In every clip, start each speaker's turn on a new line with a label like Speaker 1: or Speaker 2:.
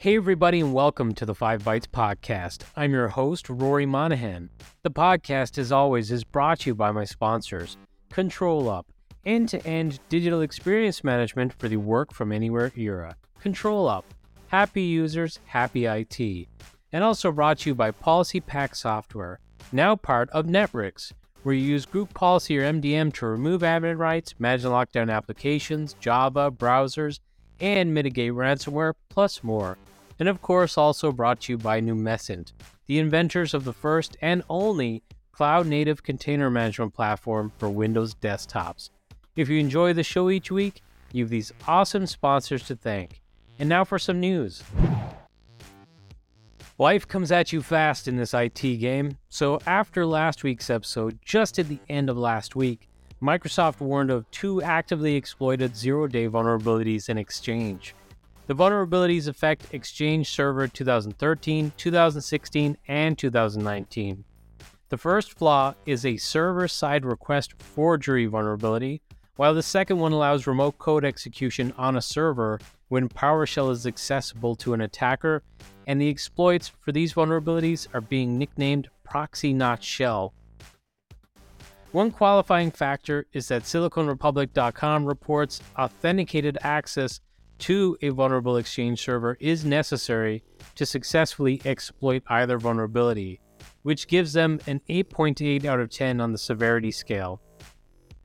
Speaker 1: Hey, everybody, and welcome to the Five Bytes Podcast. I'm your host, Rory Monaghan. The podcast, as always, is brought to you by my sponsors Control Up, end to end digital experience management for the work from anywhere era. Control Up, happy users, happy IT. And also brought to you by PolicyPak Software, now part of Netwrix, where you use group policy or MDM to remove admin rights, manage and lock applications, Java, browsers, and mitigate ransomware, plus more and of course also brought to you by Numecent, the inventors of the first and only cloud native container management platform for Windows desktops. If you enjoy the show each week, you have these awesome sponsors to thank. And now for some news. Life comes at you fast in this IT game, so after last week's episode, just at the end of last week, Microsoft warned of two actively exploited zero day vulnerabilities in Exchange. The vulnerabilities affect Exchange Server 2013, 2016, and 2019. The first flaw is a server side request forgery vulnerability, while the second one allows remote code execution on a server when PowerShell is accessible to an attacker, and the exploits for these vulnerabilities are being nicknamed proxy not shell. One qualifying factor is that SiliconRepublic.com reports authenticated access to a vulnerable Exchange server is necessary to successfully exploit either vulnerability, which gives them an 8.8 out of 10 on the severity scale.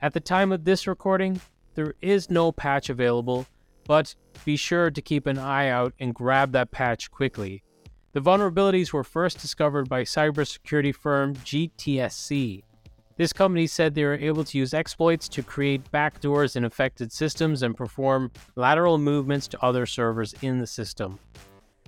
Speaker 1: At the time of this recording, there is no patch available, but be sure to keep an eye out and grab that patch quickly. The vulnerabilities were first discovered by cybersecurity firm GTSC, this company said they were able to use exploits to create backdoors in affected systems and perform lateral movements to other servers in the system.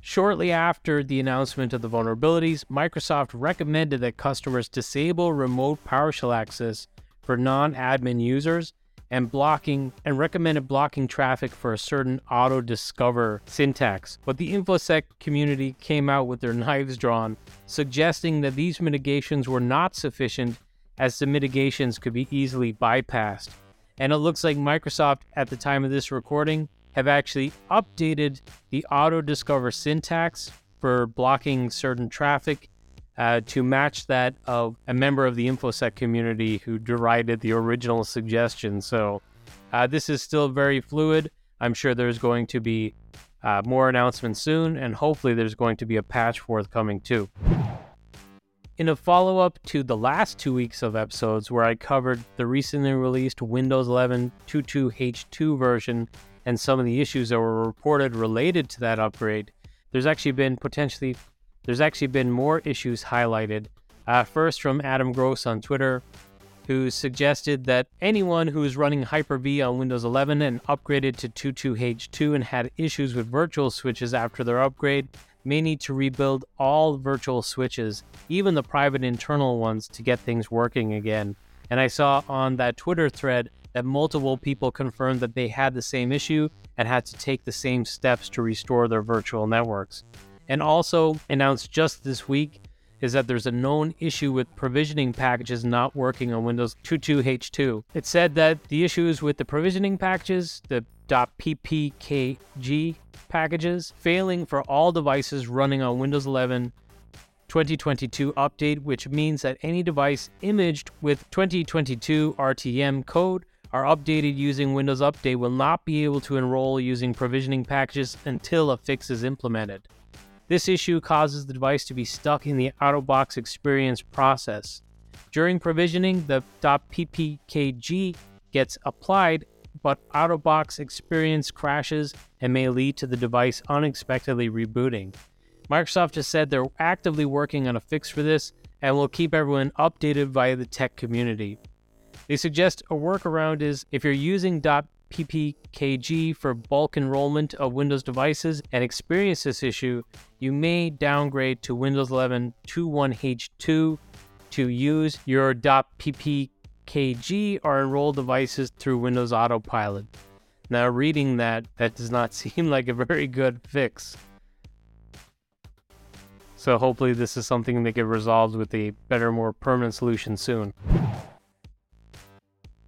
Speaker 1: Shortly after the announcement of the vulnerabilities, Microsoft recommended that customers disable remote PowerShell access for non-admin users and blocking and recommended blocking traffic for a certain auto discover syntax. But the InfoSec community came out with their knives drawn, suggesting that these mitigations were not sufficient as the mitigations could be easily bypassed. And it looks like Microsoft, at the time of this recording, have actually updated the auto discover syntax for blocking certain traffic uh, to match that of a member of the InfoSec community who derided the original suggestion. So uh, this is still very fluid. I'm sure there's going to be uh, more announcements soon, and hopefully there's going to be a patch forthcoming too. In a follow up to the last two weeks of episodes where I covered the recently released Windows 11 22H2 version and some of the issues that were reported related to that upgrade, there's actually been potentially there's actually been more issues highlighted. Uh, first from Adam Gross on Twitter, who suggested that anyone who is running Hyper-V on Windows 11 and upgraded to 22H2 and had issues with virtual switches after their upgrade may need to rebuild all virtual switches, even the private internal ones, to get things working again. And I saw on that Twitter thread that multiple people confirmed that they had the same issue and had to take the same steps to restore their virtual networks. And also announced just this week is that there's a known issue with provisioning packages not working on Windows 22H2. It said that the issues with the provisioning packages, the .ppkg packages, failing for all devices running on Windows 11 2022 update, which means that any device imaged with 2022 RTM code are updated using Windows Update will not be able to enroll using provisioning packages until a fix is implemented. This issue causes the device to be stuck in the out-of-box experience process. During provisioning, the .ppkg gets applied, but out-of-box experience crashes and may lead to the device unexpectedly rebooting. Microsoft has said they're actively working on a fix for this and will keep everyone updated via the tech community. They suggest a workaround is if you're using ppkg for bulk enrollment of Windows devices and experience this issue, you may downgrade to Windows 11 21H2 to use your .ppkg or enroll devices through Windows Autopilot. Now, reading that, that does not seem like a very good fix. So hopefully this is something that get resolved with a better, more permanent solution soon.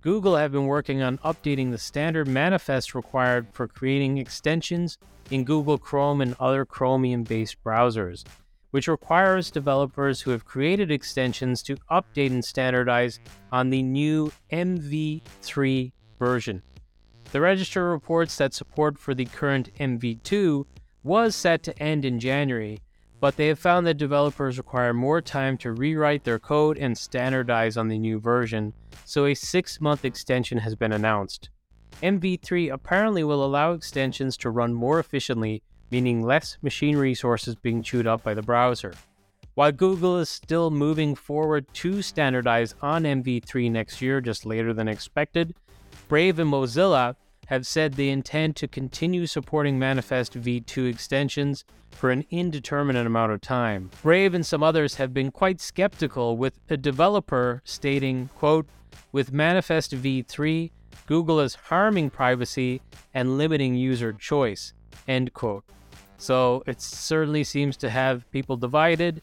Speaker 1: Google have been working on updating the standard manifest required for creating extensions in Google Chrome and other Chromium based browsers, which requires developers who have created extensions to update and standardize on the new MV3 version. The register reports that support for the current MV2 was set to end in January, but they have found that developers require more time to rewrite their code and standardize on the new version, so a six month extension has been announced. MV3 apparently will allow extensions to run more efficiently, meaning less machine resources being chewed up by the browser. While Google is still moving forward to standardize on MV3 next year, just later than expected, Brave and Mozilla have said they intend to continue supporting Manifest v2 extensions for an indeterminate amount of time. Brave and some others have been quite skeptical with a developer stating, quote, with Manifest v3, Google is harming privacy and limiting user choice, end quote. So it certainly seems to have people divided,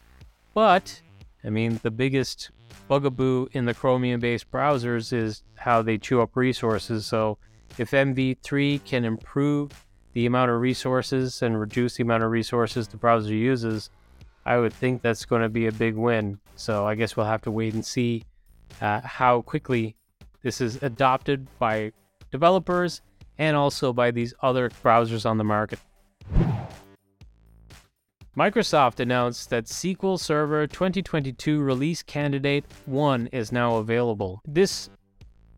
Speaker 1: but I mean, the biggest bugaboo in the Chromium based browsers is how they chew up resources. So if MV3 can improve the amount of resources and reduce the amount of resources the browser uses, I would think that's going to be a big win. So I guess we'll have to wait and see uh, how quickly this is adopted by developers and also by these other browsers on the market. Microsoft announced that SQL Server 2022 release candidate 1 is now available. This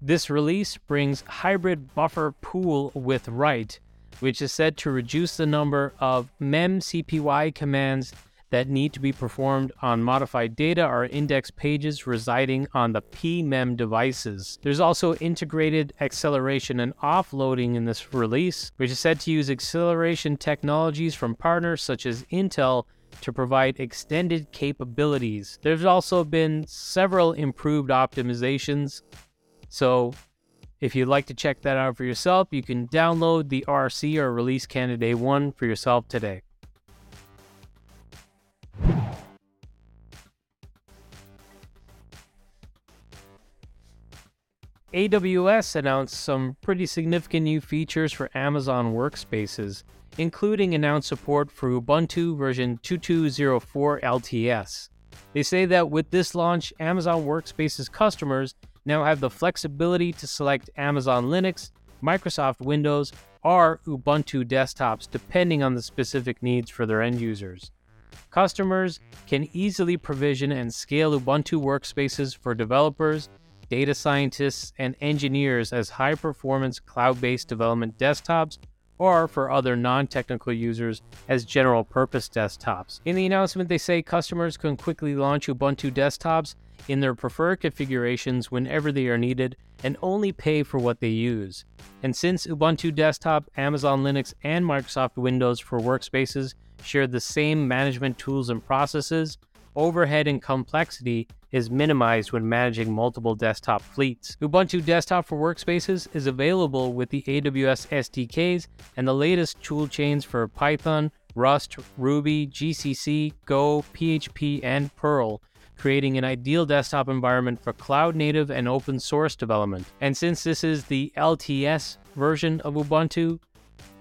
Speaker 1: this release brings hybrid buffer pool with write, which is said to reduce the number of memcpy commands that need to be performed on modified data or index pages residing on the PMEM devices. There's also integrated acceleration and offloading in this release, which is said to use acceleration technologies from partners such as Intel to provide extended capabilities. There's also been several improved optimizations so if you'd like to check that out for yourself, you can download the RC or Release Candidate 1 for yourself today. AWS announced some pretty significant new features for Amazon Workspaces, including announced support for Ubuntu version 2204 LTS. They say that with this launch, Amazon Workspaces customers now have the flexibility to select Amazon Linux, Microsoft Windows, or Ubuntu desktops depending on the specific needs for their end users. Customers can easily provision and scale Ubuntu workspaces for developers, data scientists, and engineers as high performance cloud based development desktops or for other non technical users as general purpose desktops. In the announcement, they say customers can quickly launch Ubuntu desktops in their preferred configurations whenever they are needed and only pay for what they use. And since Ubuntu Desktop, Amazon Linux, and Microsoft Windows for workspaces share the same management tools and processes, overhead and complexity is minimized when managing multiple desktop fleets. Ubuntu Desktop for Workspaces is available with the AWS SDKs and the latest toolchains for Python, Rust, Ruby, GCC, Go, PHP, and Perl creating an ideal desktop environment for cloud native and open source development. And since this is the LTS version of Ubuntu,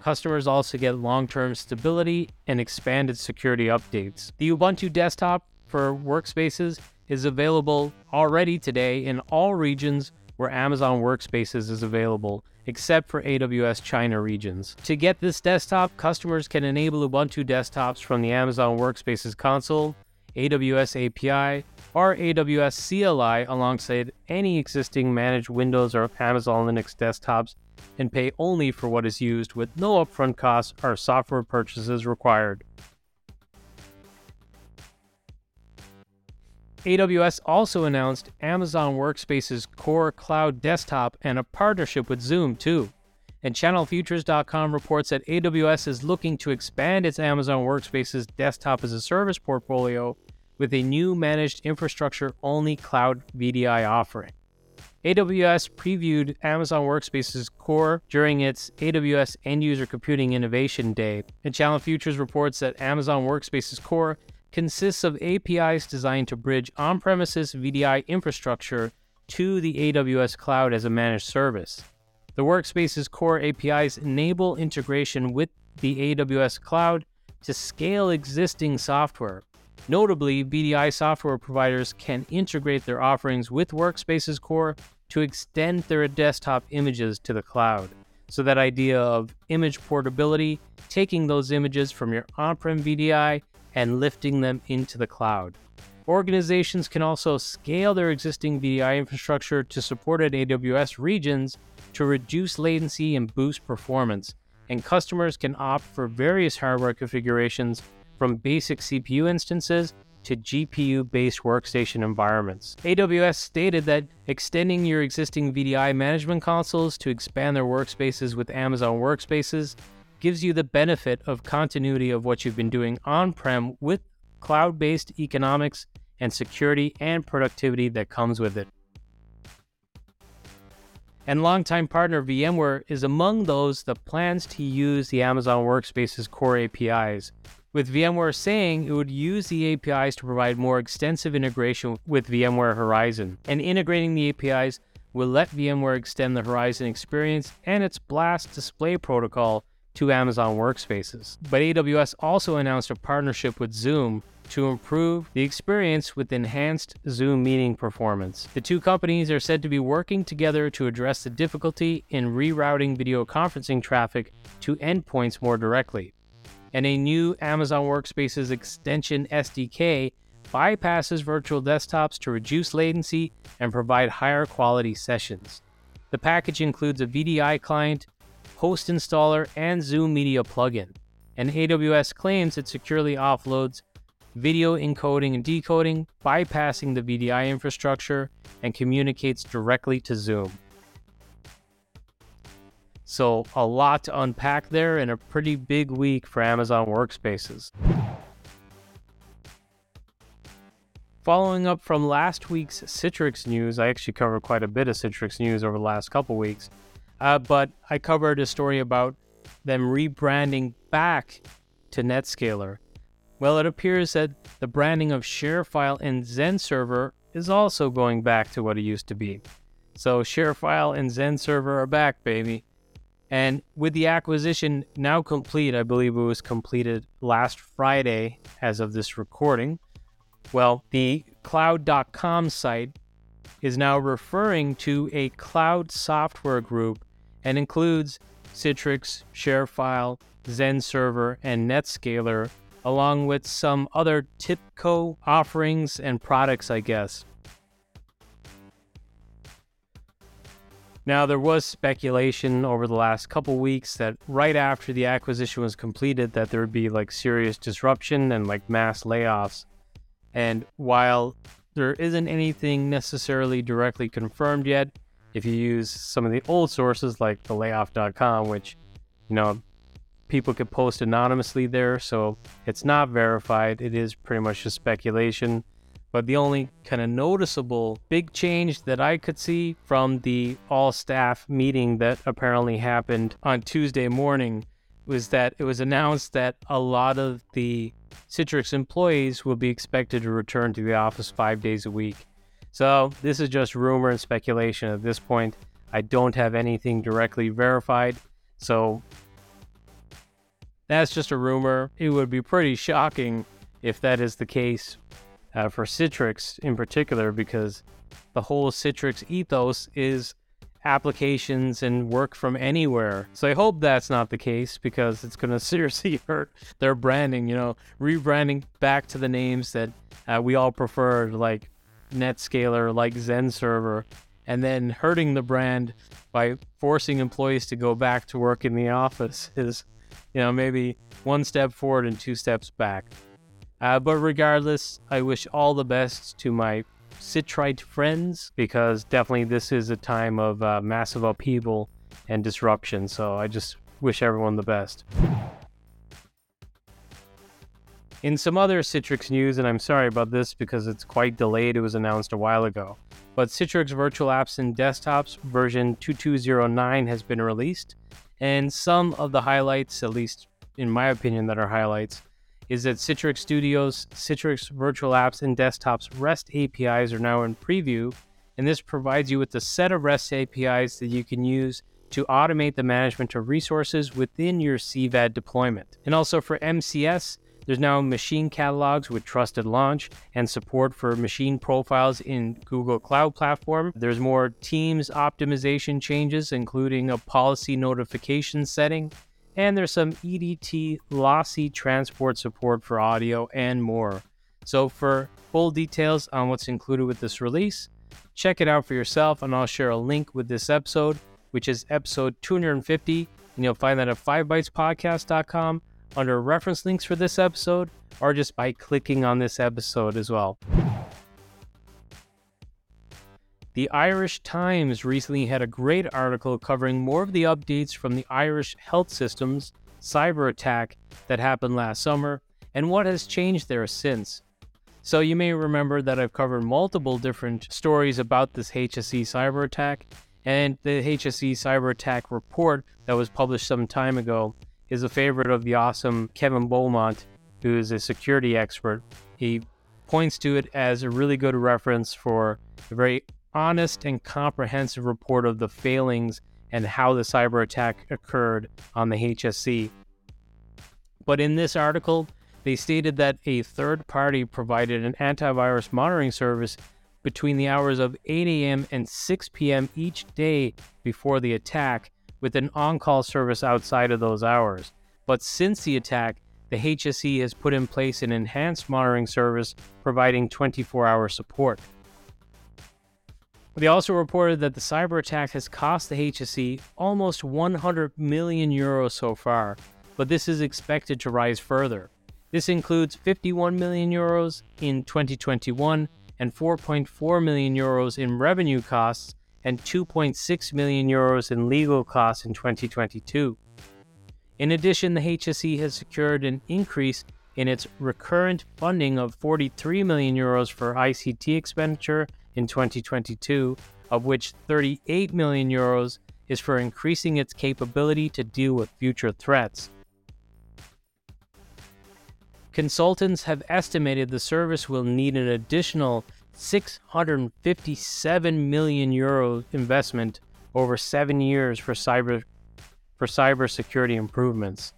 Speaker 1: customers also get long term stability and expanded security updates. The Ubuntu desktop for workspaces is available already today in all regions where Amazon Workspaces is available, except for AWS China regions. To get this desktop, customers can enable Ubuntu desktops from the Amazon Workspaces console AWS API, or AWS CLI alongside any existing managed Windows or Amazon Linux desktops and pay only for what is used with no upfront costs or software purchases required. AWS also announced Amazon Workspace's Core Cloud Desktop and a partnership with Zoom, too. And ChannelFutures.com reports that AWS is looking to expand its Amazon Workspace's desktop as a service portfolio with a new managed infrastructure only cloud VDI offering. AWS previewed Amazon Workspace's core during its AWS End User Computing Innovation Day, and Channel Futures reports that Amazon Workspace's core consists of APIs designed to bridge on premises VDI infrastructure to the AWS cloud as a managed service. The Workspace's core APIs enable integration with the AWS cloud to scale existing software. Notably, VDI software providers can integrate their offerings with Workspace's core to extend their desktop images to the cloud. So, that idea of image portability, taking those images from your on prem VDI and lifting them into the cloud. Organizations can also scale their existing VDI infrastructure to supported AWS regions to reduce latency and boost performance, and customers can opt for various hardware configurations from basic CPU instances to GPU based workstation environments. AWS stated that extending your existing VDI management consoles to expand their workspaces with Amazon Workspaces gives you the benefit of continuity of what you've been doing on prem with cloud based economics and security and productivity that comes with it. And longtime partner VMware is among those that plans to use the Amazon Workspace's core APIs, with VMware saying it would use the APIs to provide more extensive integration with VMware Horizon. And integrating the APIs will let VMware extend the Horizon experience and its Blast display protocol to Amazon Workspaces. But AWS also announced a partnership with Zoom to improve the experience with enhanced Zoom meeting performance. The two companies are said to be working together to address the difficulty in rerouting video conferencing traffic to endpoints more directly and a new Amazon Workspaces extension SDK bypasses virtual desktops to reduce latency and provide higher quality sessions. The package includes a VDI client, host installer, and Zoom Media plugin. And AWS claims it securely offloads video encoding and decoding, bypassing the VDI infrastructure, and communicates directly to Zoom. So, a lot to unpack there and a pretty big week for Amazon Workspaces. Following up from last week's Citrix news, I actually covered quite a bit of Citrix news over the last couple weeks, uh, but I covered a story about them rebranding back to Netscaler. Well, it appears that the branding of ShareFile and XenServer is also going back to what it used to be. So ShareFile and XenServer are back, baby. And with the acquisition now complete, I believe it was completed last Friday as of this recording. Well, the cloud.com site is now referring to a cloud software group and includes Citrix, ShareFile, XenServer, and Netscaler, along with some other TIBCO offerings and products, I guess. Now, there was speculation over the last couple weeks that right after the acquisition was completed, that there would be like serious disruption and like mass layoffs. And while there isn't anything necessarily directly confirmed yet, if you use some of the old sources like the layoff.com, which, you know, people could post anonymously there, so it's not verified. It is pretty much just speculation. But the only kind of noticeable big change that I could see from the all staff meeting that apparently happened on Tuesday morning was that it was announced that a lot of the Citrix employees will be expected to return to the office five days a week. So this is just rumor and speculation at this point. I don't have anything directly verified. So that's just a rumor. It would be pretty shocking if that is the case uh, for Citrix in particular, because the whole Citrix ethos is applications and work from anywhere. So I hope that's not the case because it's going to seriously hurt their branding, you know, rebranding back to the names that uh, we all preferred, like Netscaler, like XenServer, and then hurting the brand by forcing employees to go back to work in the office is, you know, maybe one step forward and two steps back. Uh, but regardless, I wish all the best to my Citrite friends because definitely this is a time of uh, massive upheaval and disruption. So I just wish everyone the best. In some other Citrix news, and I'm sorry about this because it's quite delayed, it was announced a while ago. But Citrix Virtual Apps and Desktops version 2209 has been released, and some of the highlights, at least in my opinion, that are highlights, is that Citrix Studios, Citrix Virtual Apps, and Desktops REST APIs are now in preview, and this provides you with a set of REST APIs that you can use to automate the management of resources within your CVAD deployment. And also for MCS, there's now machine catalogs with trusted launch and support for machine profiles in Google Cloud Platform. There's more Teams optimization changes, including a policy notification setting. And there's some EDT lossy transport support for audio and more. So, for full details on what's included with this release, check it out for yourself, and I'll share a link with this episode, which is episode 250, and you'll find that at 5bytespodcast.com under reference links for this episode or just by clicking on this episode as well. The Irish Times recently had a great article covering more of the updates from the Irish health system's cyber attack that happened last summer and what has changed there since. So, you may remember that I've covered multiple different stories about this HSE cyber attack, and the HSE cyber attack report that was published some time ago is a favorite of the awesome Kevin Beaumont, who is a security expert. He points to it as a really good reference for a very honest and comprehensive report of the failings and how the cyber attack occurred on the HSE. But in this article, they stated that a third party provided an antivirus monitoring service between the hours of 8 a.m. and 6 p.m. each day before the attack with an on call service outside of those hours. But since the attack, the HSE has put in place an enhanced monitoring service providing 24 hour support. They also reported that the cyber attack has cost the HSE almost 100 million euros so far, but this is expected to rise further. This includes 51 million euros in 2021 and 4.4 million euros in revenue costs and 2.6 million euros in legal costs in 2022. In addition, the HSE has secured an increase in its recurrent funding of 43 million euros for ICT expenditure in 2022, of which 38 million euros is for increasing its capability to deal with future threats. Consultants have estimated the service will need an additional 657 million euro investment over seven years for cyber for cybersecurity improvements.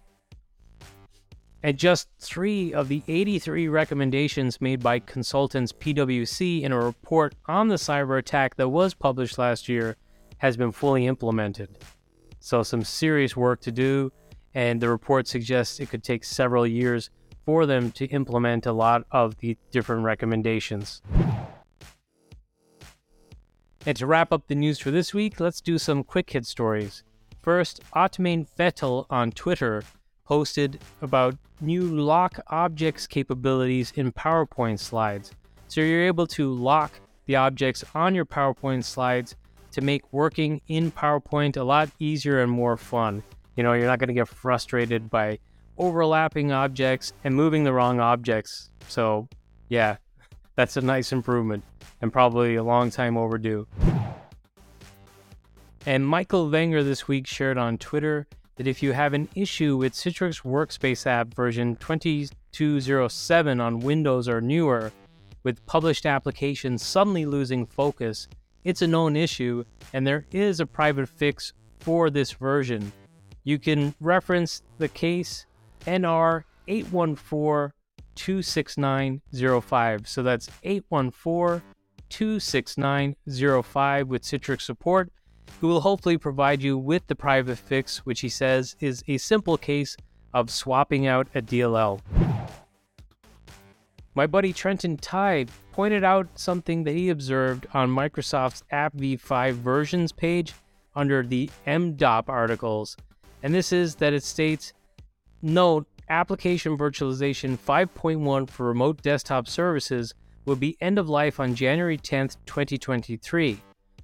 Speaker 1: And just three of the 83 recommendations made by consultants PwC in a report on the cyber attack that was published last year has been fully implemented. So, some serious work to do, and the report suggests it could take several years for them to implement a lot of the different recommendations. And to wrap up the news for this week, let's do some quick hit stories. First, Otmane Vettel on Twitter posted about new lock objects capabilities in PowerPoint slides. So you're able to lock the objects on your PowerPoint slides to make working in PowerPoint a lot easier and more fun. You know, you're not going to get frustrated by overlapping objects and moving the wrong objects. So, yeah, that's a nice improvement and probably a long time overdue. And Michael Wenger this week shared on Twitter that if you have an issue with Citrix Workspace app version 2207 on Windows or newer, with published applications suddenly losing focus, it's a known issue and there is a private fix for this version. You can reference the case NR 814 26905. So that's 814 26905 with Citrix support, who will hopefully provide you with the private fix, which he says is a simple case of swapping out a DLL. My buddy Trentent Tye pointed out something that he observed on Microsoft's App v5 versions page under the MDOP articles, and this is that it states Note Application Virtualization 5.1 for remote desktop services will be end of life on January 10, 2023.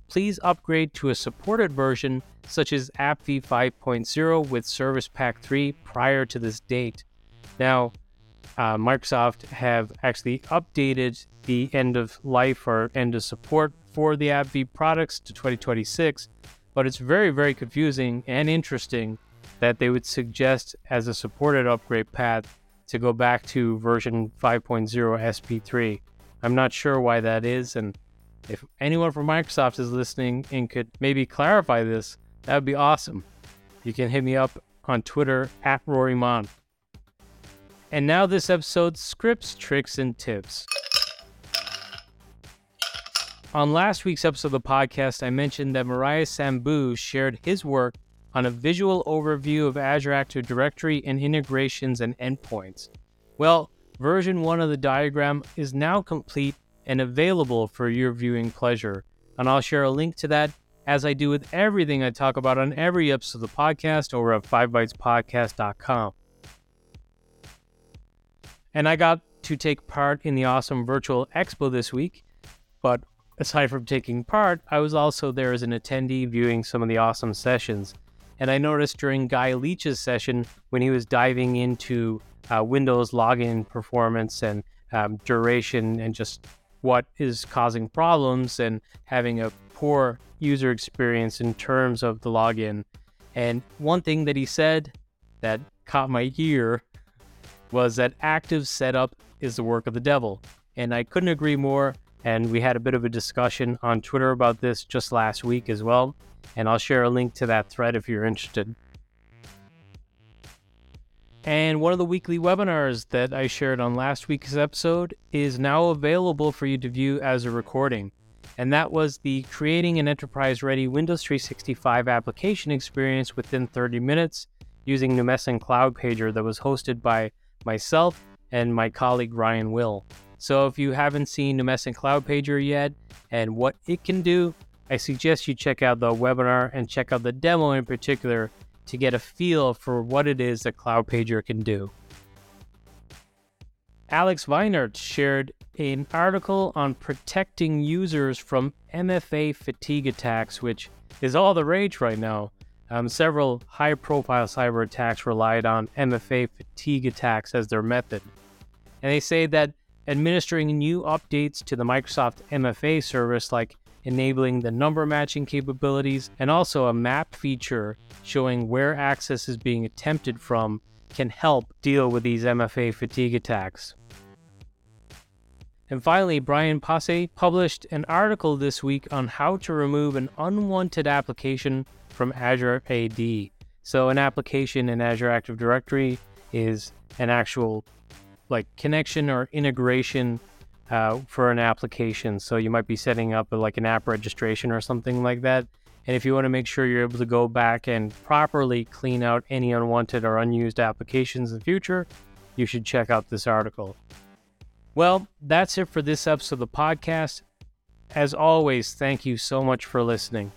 Speaker 1: Please upgrade to a supported version such as AppV 5.0 with Service Pack 3 prior to this date. Now, uh, Microsoft have actually updated the end of life or end of support for the AppV products to 2026, but it's very, very confusing and interesting that they would suggest as a supported upgrade path to go back to version 5.0 SP3. I'm not sure why that is, and if anyone from Microsoft is listening and could maybe clarify this, that would be awesome. You can hit me up on Twitter at Rory Mon. And now this episode's scripts, tricks, and tips. On last week's episode of the podcast, I mentioned that Mariah Sambu shared his work on a visual overview of Azure Active Directory and integrations and endpoints. Well, version 1 of the diagram is now complete and available for your viewing pleasure, and I'll share a link to that as I do with everything I talk about on every episode of the podcast over at 5bytespodcast.com. And I got to take part in the awesome virtual expo this week, but aside from taking part, I was also there as an attendee viewing some of the awesome sessions. And I noticed during Guy Leech's session when he was diving into uh, Windows login performance and um, duration and just what is causing problems and having a poor user experience in terms of the login. And one thing that he said that caught my ear was that active setup is the work of the devil. And I couldn't agree more. And we had a bit of a discussion on Twitter about this just last week as well. And I'll share a link to that thread if you're interested. And one of the weekly webinars that I shared on last week's episode is now available for you to view as a recording. And that was the Creating an Enterprise Ready Windows 365 application experience within 30 minutes using Numecent Cloud Pager that was hosted by myself and my colleague Ryan Will. So if you haven't seen Numecent Cloud Pager yet and what it can do, I suggest you check out the webinar and check out the demo in particular to get a feel for what it is that Cloud Pager can do. Alex Weinert shared an article on protecting users from MFA fatigue attacks, which is all the rage right now. Um, several high profile cyber attacks relied on MFA fatigue attacks as their method. And they say that administering new updates to the Microsoft MFA service, like enabling the number matching capabilities and also a map feature showing where access is being attempted from, can help deal with these MFA fatigue attacks. And finally, Brian Passe published an article this week on how to remove an unwanted application from Azure AD. So, an application in Azure Active Directory is an actual like connection or integration uh, for an application. So you might be setting up a, like an app registration or something like that. And if you want to make sure you're able to go back and properly clean out any unwanted or unused applications in the future, you should check out this article. Well, that's it for this episode of the podcast. As always, thank you so much for listening.